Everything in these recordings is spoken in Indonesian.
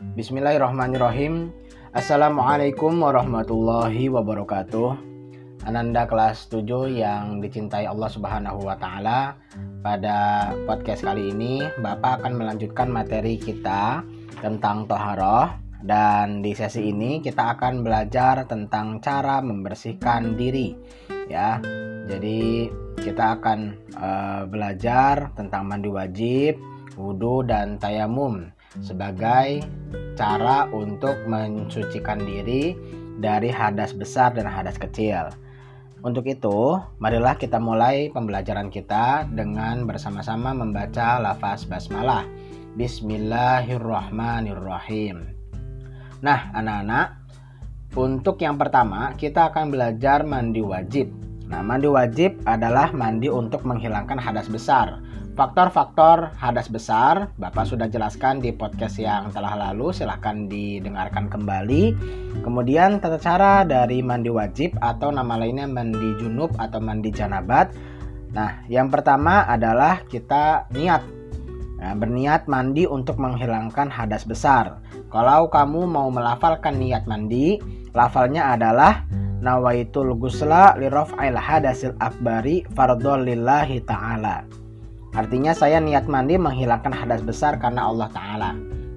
Bismillahirrahmanirrahim. Assalamualaikum warahmatullahi wabarakatuh. Ananda kelas 7 yang dicintai Allah Subhanahu wa taala. Pada podcast kali ini Bapak akan melanjutkan materi kita tentang toharoh dan di sesi ini kita akan belajar tentang cara membersihkan diri ya. Jadi kita akan uh, belajar tentang mandi wajib, wudhu dan tayamum sebagai cara untuk mensucikan diri dari hadas besar dan hadas kecil. Untuk itu, marilah kita mulai pembelajaran kita dengan bersama-sama membaca lafaz basmalah. Bismillahirrahmanirrahim. Nah, anak-anak, untuk yang pertama kita akan belajar mandi wajib. Nah, mandi wajib adalah mandi untuk menghilangkan hadas besar. Faktor-faktor hadas besar Bapak sudah jelaskan di podcast yang telah lalu, silahkan didengarkan kembali. Kemudian tata cara dari mandi wajib atau nama lainnya mandi junub atau mandi janabat. Nah, yang pertama adalah kita niat. Nah, berniat mandi untuk menghilangkan hadas besar. Kalau kamu mau melafalkan niat mandi, lafalnya adalah nawaitul gusla liraf'il hadasil akbari fardhol lillahi ta'ala. Artinya saya niat mandi menghilangkan hadas besar karena Allah Ta'ala.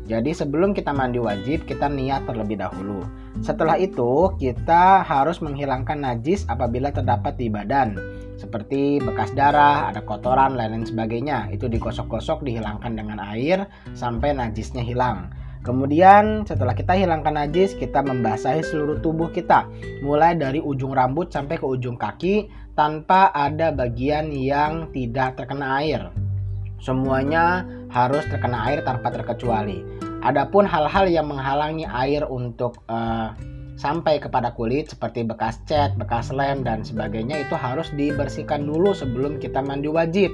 Jadi sebelum kita mandi wajib, kita niat terlebih dahulu. Setelah itu, kita harus menghilangkan najis apabila terdapat di badan. Seperti bekas darah, ada kotoran, lain-lain sebagainya. Itu digosok-gosok, dihilangkan dengan air sampai najisnya hilang. Kemudian setelah kita hilangkan najis, kita membasahi seluruh tubuh kita, mulai dari ujung rambut sampai ke ujung kaki tanpa ada bagian yang tidak terkena air. Semuanya harus terkena air tanpa terkecuali. Adapun hal-hal yang menghalangi air untuk uh, sampai kepada kulit seperti bekas cat, bekas lem dan sebagainya itu harus dibersihkan dulu sebelum kita mandi wajib.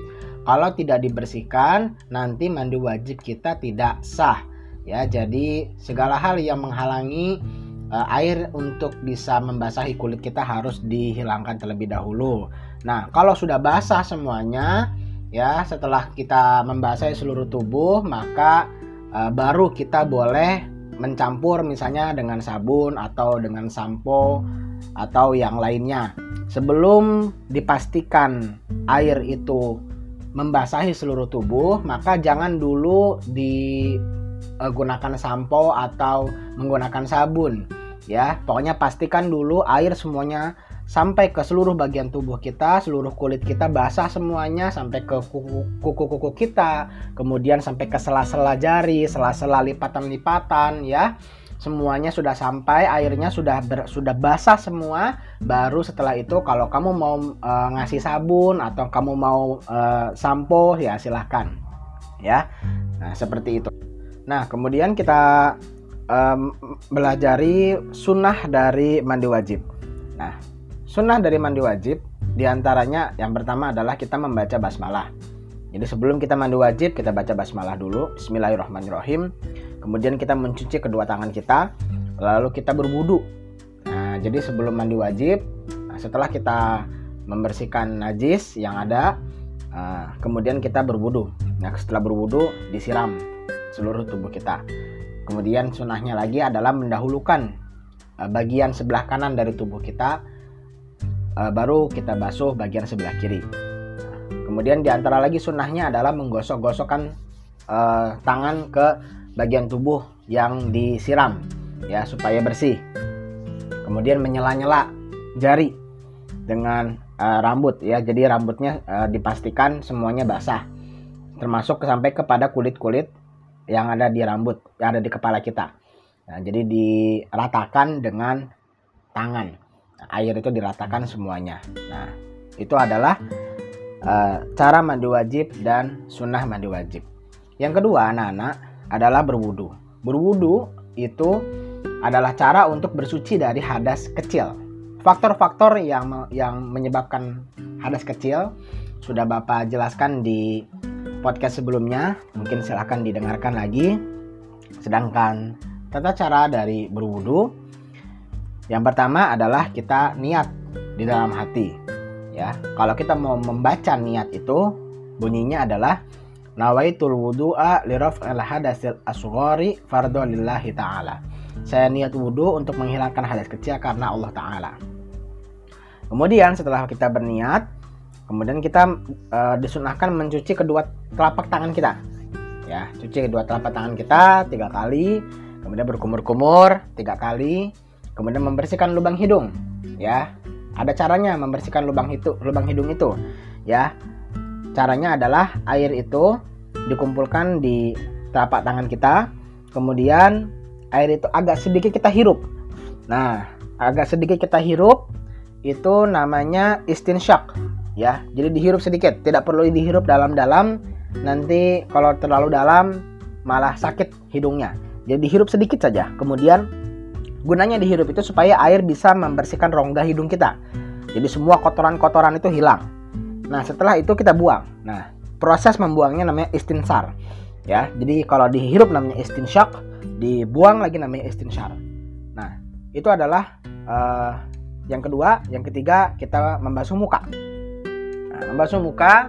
Kalau tidak dibersihkan, nanti mandi wajib kita tidak sah ya jadi segala hal yang menghalangi uh, air untuk bisa membasahi kulit kita harus dihilangkan terlebih dahulu. Nah kalau sudah basah semuanya ya setelah kita membasahi seluruh tubuh maka uh, baru kita boleh mencampur misalnya dengan sabun atau dengan sampo atau yang lainnya. Sebelum dipastikan air itu membasahi seluruh tubuh maka jangan dulu di uh, gunakan sampo atau menggunakan sabun ya pokoknya pastikan dulu air semuanya sampai ke seluruh bagian tubuh kita, seluruh kulit kita basah semuanya sampai ke kuku-kuku kita, kemudian sampai ke sela-sela jari, sela-sela lipatan-lipatan ya. Semuanya sudah sampai, airnya sudah ber, sudah basah semua. Baru setelah itu kalau kamu mau e, ngasih sabun atau kamu mau e, sampo ya silahkan ya. Nah, seperti itu. Nah, kemudian kita um, belajari sunnah dari mandi wajib. Nah, sunnah dari mandi wajib di antaranya yang pertama adalah kita membaca basmalah. Jadi sebelum kita mandi wajib, kita baca basmalah dulu. Bismillahirrahmanirrahim. Kemudian kita mencuci kedua tangan kita, lalu kita berwudu. Nah, jadi sebelum mandi wajib, nah, setelah kita membersihkan najis yang ada, uh, kemudian kita berwudu. Nah, setelah berwudu disiram seluruh tubuh kita. Kemudian sunnahnya lagi adalah mendahulukan uh, bagian sebelah kanan dari tubuh kita, uh, baru kita basuh bagian sebelah kiri. kemudian di antara lagi sunnahnya adalah menggosok-gosokkan uh, tangan ke bagian tubuh yang disiram ya supaya bersih. Kemudian menyela-nyela jari dengan rambut ya, jadi rambutnya dipastikan semuanya basah, termasuk sampai kepada kulit-kulit yang ada di rambut, yang ada di kepala kita. Nah, jadi diratakan dengan tangan. Nah, air itu diratakan semuanya. Nah, itu adalah uh, cara mandi wajib dan sunnah mandi wajib. Yang kedua, anak-anak adalah berwudu. Berwudu itu adalah cara untuk bersuci dari hadas kecil. Faktor-faktor yang yang menyebabkan hadas kecil sudah Bapak jelaskan di podcast sebelumnya, mungkin silahkan didengarkan lagi. Sedangkan tata cara dari berwudu, yang pertama adalah kita niat di dalam hati. Ya, kalau kita mau membaca niat itu, bunyinya adalah nawaitul wudu'a li raf'il hadasil asghari fardhu lillahi ta'ala. Saya niat wudhu untuk menghilangkan hadas kecil karena Allah taala. Kemudian setelah kita berniat, kemudian kita uh, disunahkan mencuci kedua telapak tangan kita. Ya, cuci kedua telapak tangan kita tiga kali, kemudian berkumur-kumur tiga kali, kemudian membersihkan lubang hidung. Ya, ada caranya membersihkan lubang itu, lubang hidung itu. Ya, caranya adalah air itu dikumpulkan di telapak tangan kita, kemudian air itu agak sedikit kita hirup. Nah, agak sedikit kita hirup itu namanya istinsyak ya. Jadi dihirup sedikit, tidak perlu dihirup dalam-dalam. Nanti kalau terlalu dalam malah sakit hidungnya. Jadi dihirup sedikit saja. Kemudian Gunanya dihirup itu supaya air bisa membersihkan rongga hidung kita. Jadi semua kotoran-kotoran itu hilang. Nah, setelah itu kita buang. Nah, proses membuangnya namanya istinsar. Ya, jadi kalau dihirup namanya istinsyak, dibuang lagi namanya istinsyar. Nah, itu adalah uh, yang kedua, yang ketiga kita membasuh muka. Nah, membasuh muka,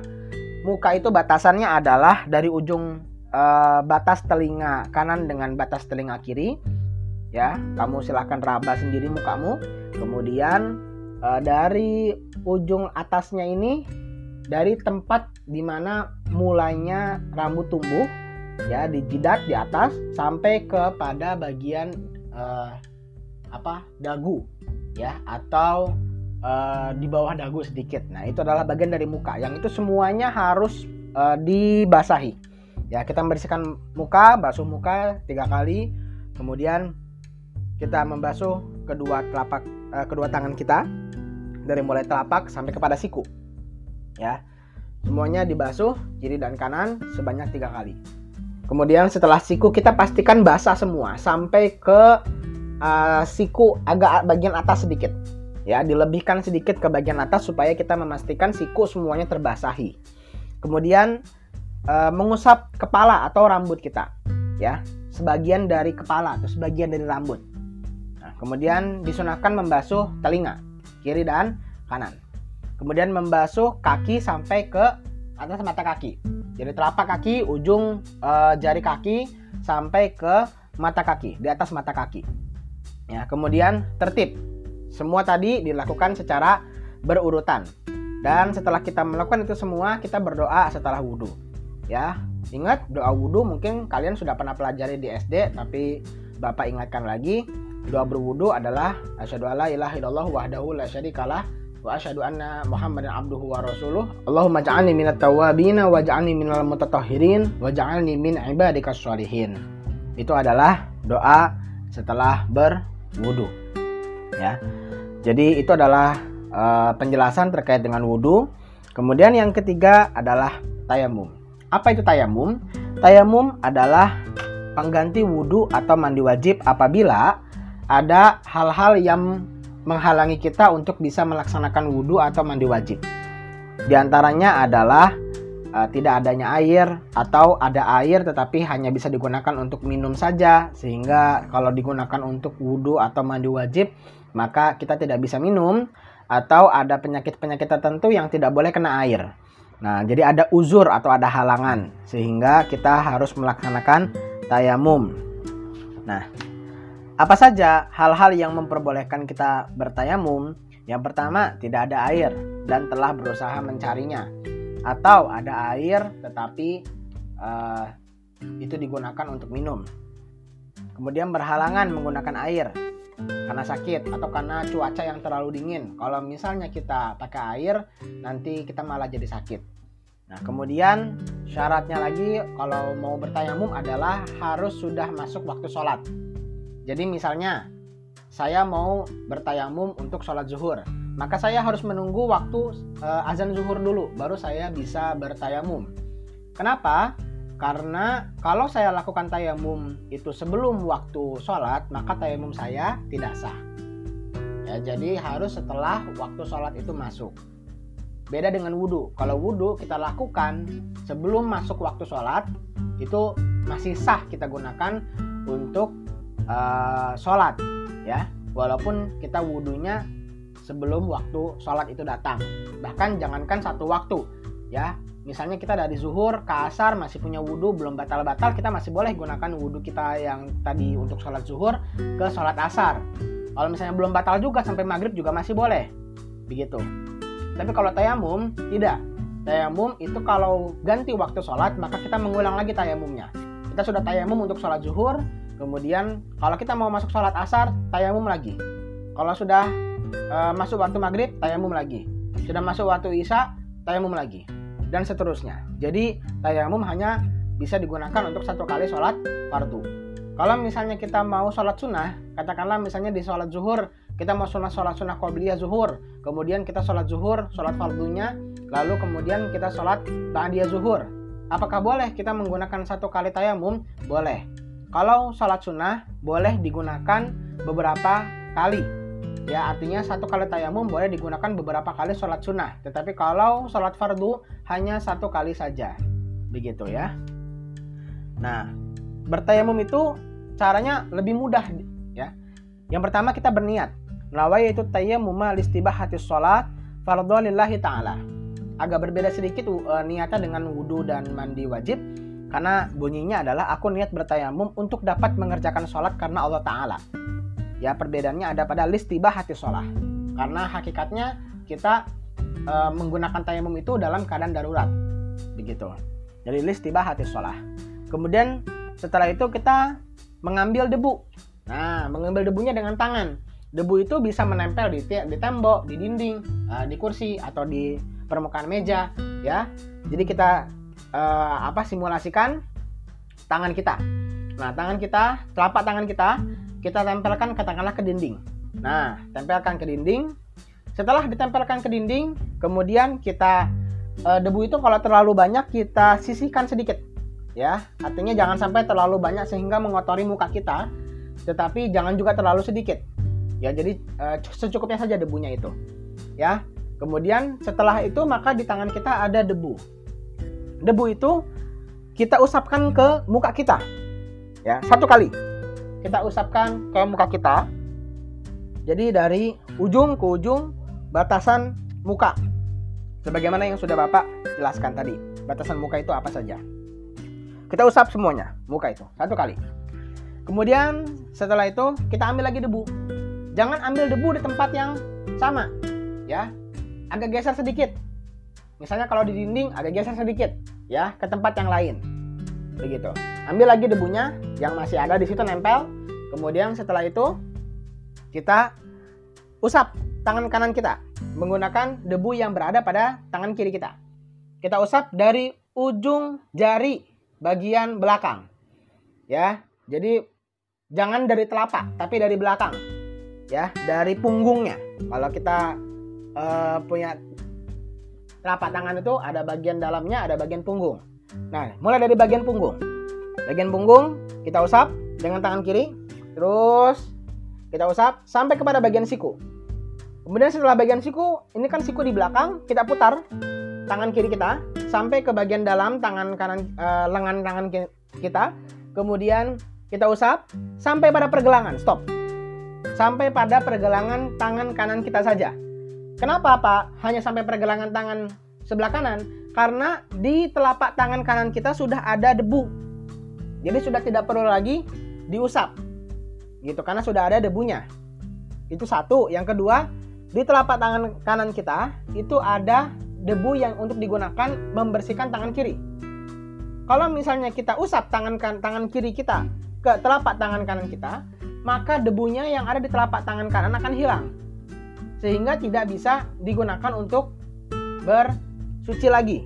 muka itu batasannya adalah dari ujung uh, batas telinga kanan dengan batas telinga kiri. Ya kamu silahkan raba sendiri mukamu. Kemudian uh, dari ujung atasnya ini dari tempat di mana mulainya rambut tumbuh ya di jidat di atas sampai kepada bagian uh, apa dagu ya atau uh, di bawah dagu sedikit. Nah itu adalah bagian dari muka. Yang itu semuanya harus uh, dibasahi. Ya kita membersihkan muka basuh muka tiga kali. Kemudian kita membasuh kedua telapak uh, kedua tangan kita. Dari mulai telapak sampai kepada siku. Ya semuanya dibasuh kiri dan kanan sebanyak tiga kali. Kemudian setelah siku kita pastikan basah semua sampai ke uh, siku agak bagian atas sedikit ya dilebihkan sedikit ke bagian atas supaya kita memastikan siku semuanya terbasahi kemudian uh, mengusap kepala atau rambut kita ya sebagian dari kepala atau sebagian dari rambut Kemudian disunahkan membasuh telinga kiri dan kanan. Kemudian membasuh kaki sampai ke atas mata kaki. Jadi telapak kaki, ujung e, jari kaki sampai ke mata kaki, di atas mata kaki. Ya, kemudian tertib. Semua tadi dilakukan secara berurutan. Dan setelah kita melakukan itu semua, kita berdoa setelah wudhu. Ya, ingat doa wudhu mungkin kalian sudah pernah pelajari di SD, tapi Bapak ingatkan lagi doa berwudu adalah asyhadu alla ilaha illallah wahdahu la syarikalah wa asyhadu anna muhammadan abduhu wa rasuluh Allahumma ja'alni minat tawabin wa ja'alni minal mutatahhirin wa ja'alni min ibadikas sholihin itu adalah doa setelah berwudu ya jadi itu adalah uh, penjelasan terkait dengan wudu. Kemudian yang ketiga adalah tayamum. Apa itu tayamum? Tayamum adalah pengganti wudhu atau mandi wajib apabila ada hal-hal yang menghalangi kita untuk bisa melaksanakan wudhu atau mandi wajib. Di antaranya adalah uh, tidak adanya air atau ada air tetapi hanya bisa digunakan untuk minum saja. Sehingga kalau digunakan untuk wudhu atau mandi wajib maka kita tidak bisa minum atau ada penyakit-penyakit tertentu yang tidak boleh kena air. Nah, jadi ada uzur atau ada halangan sehingga kita harus melaksanakan tayamum. Nah, apa saja hal-hal yang memperbolehkan kita bertayamum? Yang pertama, tidak ada air dan telah berusaha mencarinya, atau ada air tetapi uh, itu digunakan untuk minum. Kemudian berhalangan menggunakan air karena sakit atau karena cuaca yang terlalu dingin. Kalau misalnya kita pakai air, nanti kita malah jadi sakit. Nah, kemudian syaratnya lagi kalau mau bertayamum adalah harus sudah masuk waktu sholat. Jadi misalnya saya mau bertayamum untuk sholat zuhur, maka saya harus menunggu waktu uh, azan zuhur dulu, baru saya bisa bertayamum. Kenapa? Karena kalau saya lakukan tayamum itu sebelum waktu sholat, maka tayamum saya tidak sah. Ya, jadi harus setelah waktu sholat itu masuk. Beda dengan wudhu. Kalau wudhu kita lakukan sebelum masuk waktu sholat, itu masih sah kita gunakan untuk uh, sholat ya walaupun kita wudhunya sebelum waktu sholat itu datang bahkan jangankan satu waktu ya misalnya kita dari zuhur ke asar masih punya wudhu belum batal-batal kita masih boleh gunakan wudhu kita yang tadi untuk sholat zuhur ke sholat asar. Kalau misalnya belum batal juga sampai maghrib juga masih boleh. Begitu. Tapi kalau tayamum tidak. Tayamum itu kalau ganti waktu sholat maka kita mengulang lagi tayamumnya. Kita sudah tayamum untuk sholat zuhur kemudian kalau kita mau masuk sholat asar tayamum lagi. Kalau sudah uh, masuk waktu maghrib tayamum lagi. Sudah masuk waktu isya tayamum lagi dan seterusnya. Jadi tayamum hanya bisa digunakan untuk satu kali sholat fardu. Kalau misalnya kita mau sholat sunnah, katakanlah misalnya di sholat zuhur, kita mau sholat sholat sunnah qobliyah zuhur, kemudian kita sholat zuhur, sholat fardunya, lalu kemudian kita sholat ba'diyah zuhur. Apakah boleh kita menggunakan satu kali tayamum? Boleh. Kalau sholat sunnah, boleh digunakan beberapa kali ya artinya satu kali tayamum boleh digunakan beberapa kali sholat sunnah. Tetapi kalau sholat fardu hanya satu kali saja. Begitu ya. Nah bertayamum itu caranya lebih mudah ya. Yang pertama kita berniat. Nawai yaitu tayammuma hati sholat fardhu lillahi ta'ala. Agak berbeda sedikit uh, niatnya dengan wudhu dan mandi wajib. Karena bunyinya adalah aku niat bertayamum untuk dapat mengerjakan sholat karena Allah Ta'ala Ya perbedaannya ada pada list tiba hati sholat. Karena hakikatnya kita e, menggunakan tayamum itu dalam keadaan darurat. Begitu. Jadi list tiba hati sholat. Kemudian setelah itu kita mengambil debu. Nah, mengambil debunya dengan tangan. Debu itu bisa menempel di, di tembok, di dinding, uh, di kursi atau di permukaan meja, ya. Jadi kita uh, apa simulasikan tangan kita. Nah, tangan kita, telapak tangan kita kita tempelkan katakanlah ke dinding. Nah, tempelkan ke dinding. Setelah ditempelkan ke dinding, kemudian kita e, debu itu kalau terlalu banyak kita sisihkan sedikit. Ya, artinya jangan sampai terlalu banyak sehingga mengotori muka kita, tetapi jangan juga terlalu sedikit. Ya, jadi e, secukupnya saja debunya itu. Ya. Kemudian setelah itu maka di tangan kita ada debu. Debu itu kita usapkan ke muka kita. Ya, satu kali kita usapkan ke muka kita. Jadi dari ujung ke ujung batasan muka. Sebagaimana yang sudah Bapak jelaskan tadi. Batasan muka itu apa saja. Kita usap semuanya, muka itu, satu kali. Kemudian setelah itu kita ambil lagi debu. Jangan ambil debu di tempat yang sama, ya. Agak geser sedikit. Misalnya kalau di dinding agak geser sedikit, ya, ke tempat yang lain. Begitu. Ambil lagi debunya yang masih ada di situ nempel. Kemudian setelah itu kita usap tangan kanan kita menggunakan debu yang berada pada tangan kiri kita. Kita usap dari ujung jari bagian belakang ya. Jadi jangan dari telapak tapi dari belakang ya. Dari punggungnya. Kalau kita uh, punya telapak tangan itu ada bagian dalamnya ada bagian punggung nah mulai dari bagian punggung. Bagian punggung kita usap dengan tangan kiri terus kita usap sampai kepada bagian siku. Kemudian setelah bagian siku ini kan siku di belakang kita putar tangan kiri kita sampai ke bagian dalam tangan kanan uh, lengan tangan kita. Kemudian kita usap sampai pada pergelangan stop. Sampai pada pergelangan tangan kanan kita saja. Kenapa pak? Hanya sampai pergelangan tangan sebelah kanan karena di telapak tangan kanan kita sudah ada debu jadi sudah tidak perlu lagi diusap. Gitu karena sudah ada debunya. Itu satu. Yang kedua, di telapak tangan kanan kita itu ada debu yang untuk digunakan membersihkan tangan kiri. Kalau misalnya kita usap tangan kan, tangan kiri kita ke telapak tangan kanan kita, maka debunya yang ada di telapak tangan kanan akan hilang. Sehingga tidak bisa digunakan untuk bersuci lagi.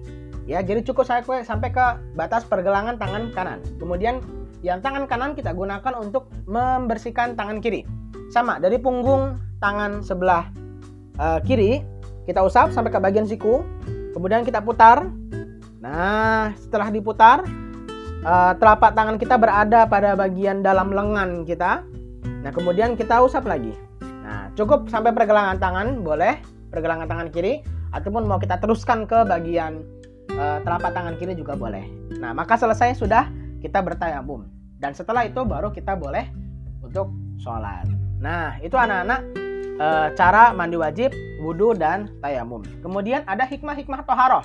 Ya, jadi cukup saya sampai ke batas pergelangan tangan kanan. Kemudian yang tangan kanan kita gunakan untuk membersihkan tangan kiri. Sama, dari punggung tangan sebelah uh, kiri kita usap sampai ke bagian siku. Kemudian kita putar. Nah, setelah diputar, uh, telapak tangan kita berada pada bagian dalam lengan kita. Nah, kemudian kita usap lagi. Nah, cukup sampai pergelangan tangan, boleh pergelangan tangan kiri ataupun mau kita teruskan ke bagian uh, telapak tangan kiri juga boleh. Nah, maka selesai sudah kita bertayamum. Dan setelah itu baru kita boleh untuk sholat. Nah, itu anak-anak uh, cara mandi wajib, wudhu, dan tayamum. Kemudian ada hikmah-hikmah toharoh.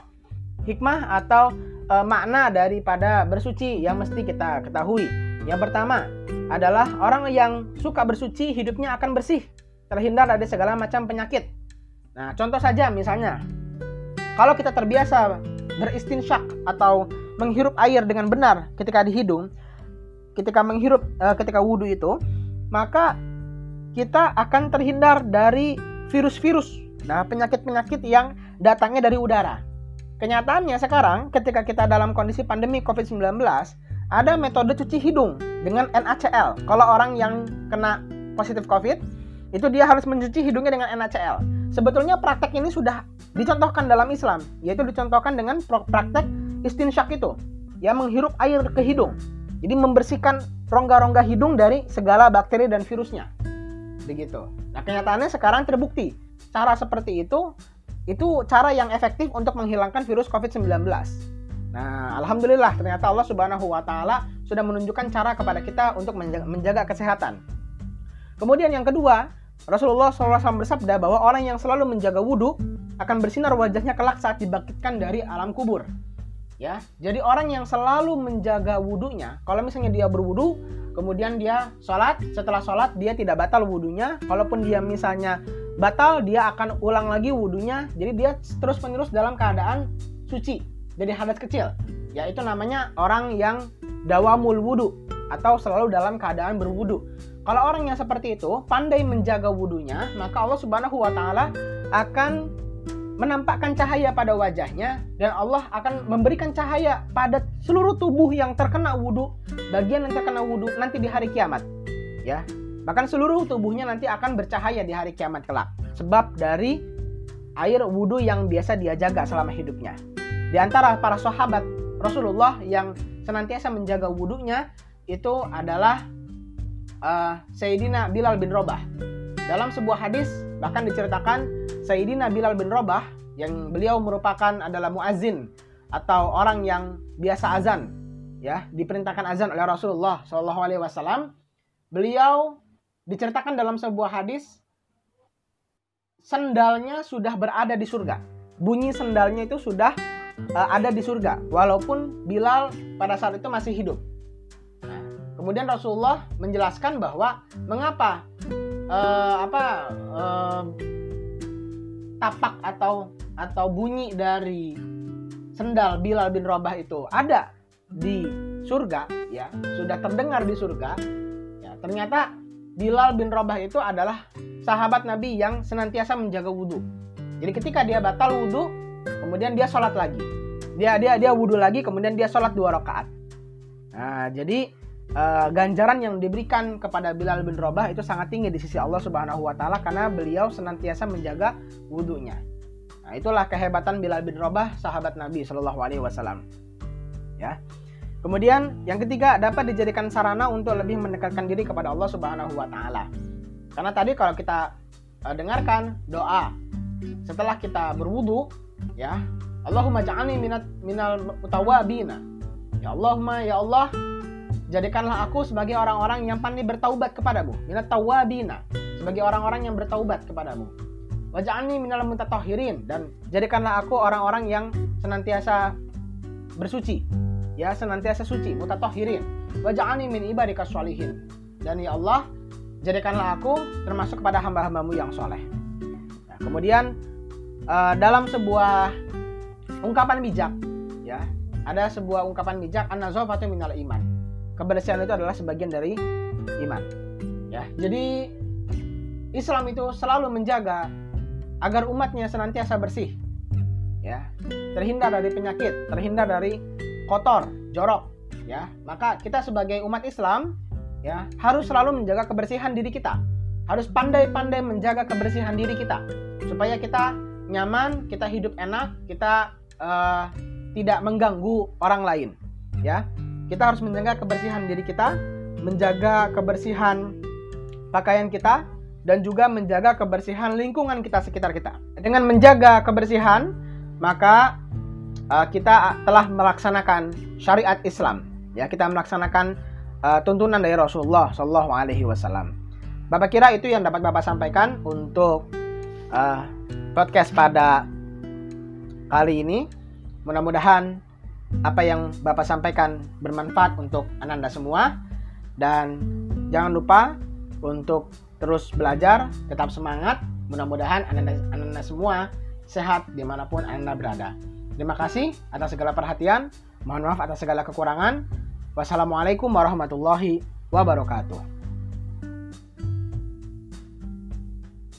hikmah atau e, makna daripada bersuci yang mesti kita ketahui. Yang pertama adalah orang yang suka bersuci hidupnya akan bersih, terhindar dari segala macam penyakit. Nah, contoh saja misalnya kalau kita terbiasa beristinsyak atau menghirup air dengan benar ketika di hidung, ketika menghirup e, ketika wudhu itu, maka kita akan terhindar dari virus-virus, nah penyakit-penyakit yang datangnya dari udara. Kenyataannya sekarang ketika kita dalam kondisi pandemi COVID-19, ada metode cuci hidung dengan NaCl. Kalau orang yang kena positif COVID, itu dia harus mencuci hidungnya dengan NaCl. Sebetulnya praktek ini sudah dicontohkan dalam Islam, yaitu dicontohkan dengan praktek istinsyak itu, yang menghirup air ke hidung. Jadi membersihkan rongga-rongga hidung dari segala bakteri dan virusnya. Begitu. Nah, kenyataannya sekarang terbukti. Cara seperti itu itu cara yang efektif untuk menghilangkan virus COVID-19. Nah, alhamdulillah ternyata Allah Subhanahu wa taala sudah menunjukkan cara kepada kita untuk menjaga, menjaga kesehatan. Kemudian yang kedua, Rasulullah SAW bersabda bahwa orang yang selalu menjaga wudhu akan bersinar wajahnya kelak saat dibangkitkan dari alam kubur. Ya, jadi orang yang selalu menjaga wudhunya, kalau misalnya dia berwudhu, kemudian dia sholat, setelah sholat dia tidak batal wudhunya, kalaupun dia misalnya batal dia akan ulang lagi wudhunya jadi dia terus menerus dalam keadaan suci jadi hadas kecil. Yaitu namanya orang yang dawamul wudhu atau selalu dalam keadaan berwudhu kalau orang yang seperti itu pandai menjaga wudhunya maka Allah subhanahu wa ta'ala akan menampakkan cahaya pada wajahnya dan Allah akan memberikan cahaya pada seluruh tubuh yang terkena wudhu bagian yang terkena wudhu nanti di hari kiamat ya Bahkan seluruh tubuhnya nanti akan bercahaya di hari kiamat kelak. Sebab dari air wudhu yang biasa dia jaga selama hidupnya. Di antara para sahabat Rasulullah yang senantiasa menjaga wudhunya itu adalah uh, Sayyidina Bilal bin Robah. Dalam sebuah hadis bahkan diceritakan Sayyidina Bilal bin Robah yang beliau merupakan adalah muazin atau orang yang biasa azan ya diperintahkan azan oleh Rasulullah Shallallahu Alaihi Wasallam beliau diceritakan dalam sebuah hadis sendalnya sudah berada di surga. Bunyi sendalnya itu sudah uh, ada di surga walaupun Bilal pada saat itu masih hidup. Kemudian Rasulullah menjelaskan bahwa mengapa uh, apa uh, tapak atau atau bunyi dari sendal Bilal bin Rabah itu ada di surga ya sudah terdengar di surga ya ternyata Bilal bin Rabah itu adalah sahabat Nabi yang senantiasa menjaga wudhu. Jadi ketika dia batal wudhu, kemudian dia sholat lagi. Dia dia dia wudhu lagi, kemudian dia sholat dua rakaat. Nah, jadi uh, ganjaran yang diberikan kepada Bilal bin Rabah itu sangat tinggi di sisi Allah Subhanahu Wa Taala karena beliau senantiasa menjaga wudhunya. Nah, itulah kehebatan Bilal bin Rabah, sahabat Nabi Shallallahu Alaihi Wasallam. Ya. Kemudian yang ketiga dapat dijadikan sarana untuk lebih mendekatkan diri kepada Allah Subhanahu wa taala. Karena tadi kalau kita uh, dengarkan doa setelah kita berwudu ya, Allahumma ja'alni minat minal mutawabina. Ya Allahumma ya Allah jadikanlah aku sebagai orang-orang yang pandai bertaubat kepadamu, minat tawabina, sebagai orang-orang yang bertaubat kepadamu. Waj'alni minal mutatahhirin. Dan jadikanlah aku orang-orang yang senantiasa bersuci. Ya senantiasa suci. Mutatohirin waja'ani min ibadika sholihin. Dan ya Allah jadikanlah aku termasuk kepada hamba-hambamu yang soleh. Nah, kemudian uh, dalam sebuah ungkapan bijak ya ada sebuah ungkapan bijak an-nazafatu minal iman kebersihan itu adalah sebagian dari iman ya jadi Islam itu selalu menjaga agar umatnya senantiasa bersih ya terhindar dari penyakit terhindar dari kotor, jorok, ya. Maka kita sebagai umat Islam ya harus selalu menjaga kebersihan diri kita. Harus pandai-pandai menjaga kebersihan diri kita supaya kita nyaman, kita hidup enak, kita uh, tidak mengganggu orang lain, ya. Kita harus menjaga kebersihan diri kita, menjaga kebersihan pakaian kita dan juga menjaga kebersihan lingkungan kita sekitar kita. Dengan menjaga kebersihan, maka uh, kita telah melaksanakan syariat Islam. Ya, kita melaksanakan uh, tuntunan dari Rasulullah Shallallahu Alaihi Wasallam. Bapak kira itu yang dapat Bapak sampaikan untuk uh, podcast pada kali ini. Mudah-mudahan apa yang Bapak sampaikan bermanfaat untuk Ananda semua dan jangan lupa untuk terus belajar, tetap semangat. Mudah-mudahan Ananda, Ananda semua sehat di mana pun Anda berada. Terima kasih atas segala perhatian. Mohon maaf atas segala kekurangan. Wassalamualaikum warahmatullahi wabarakatuh.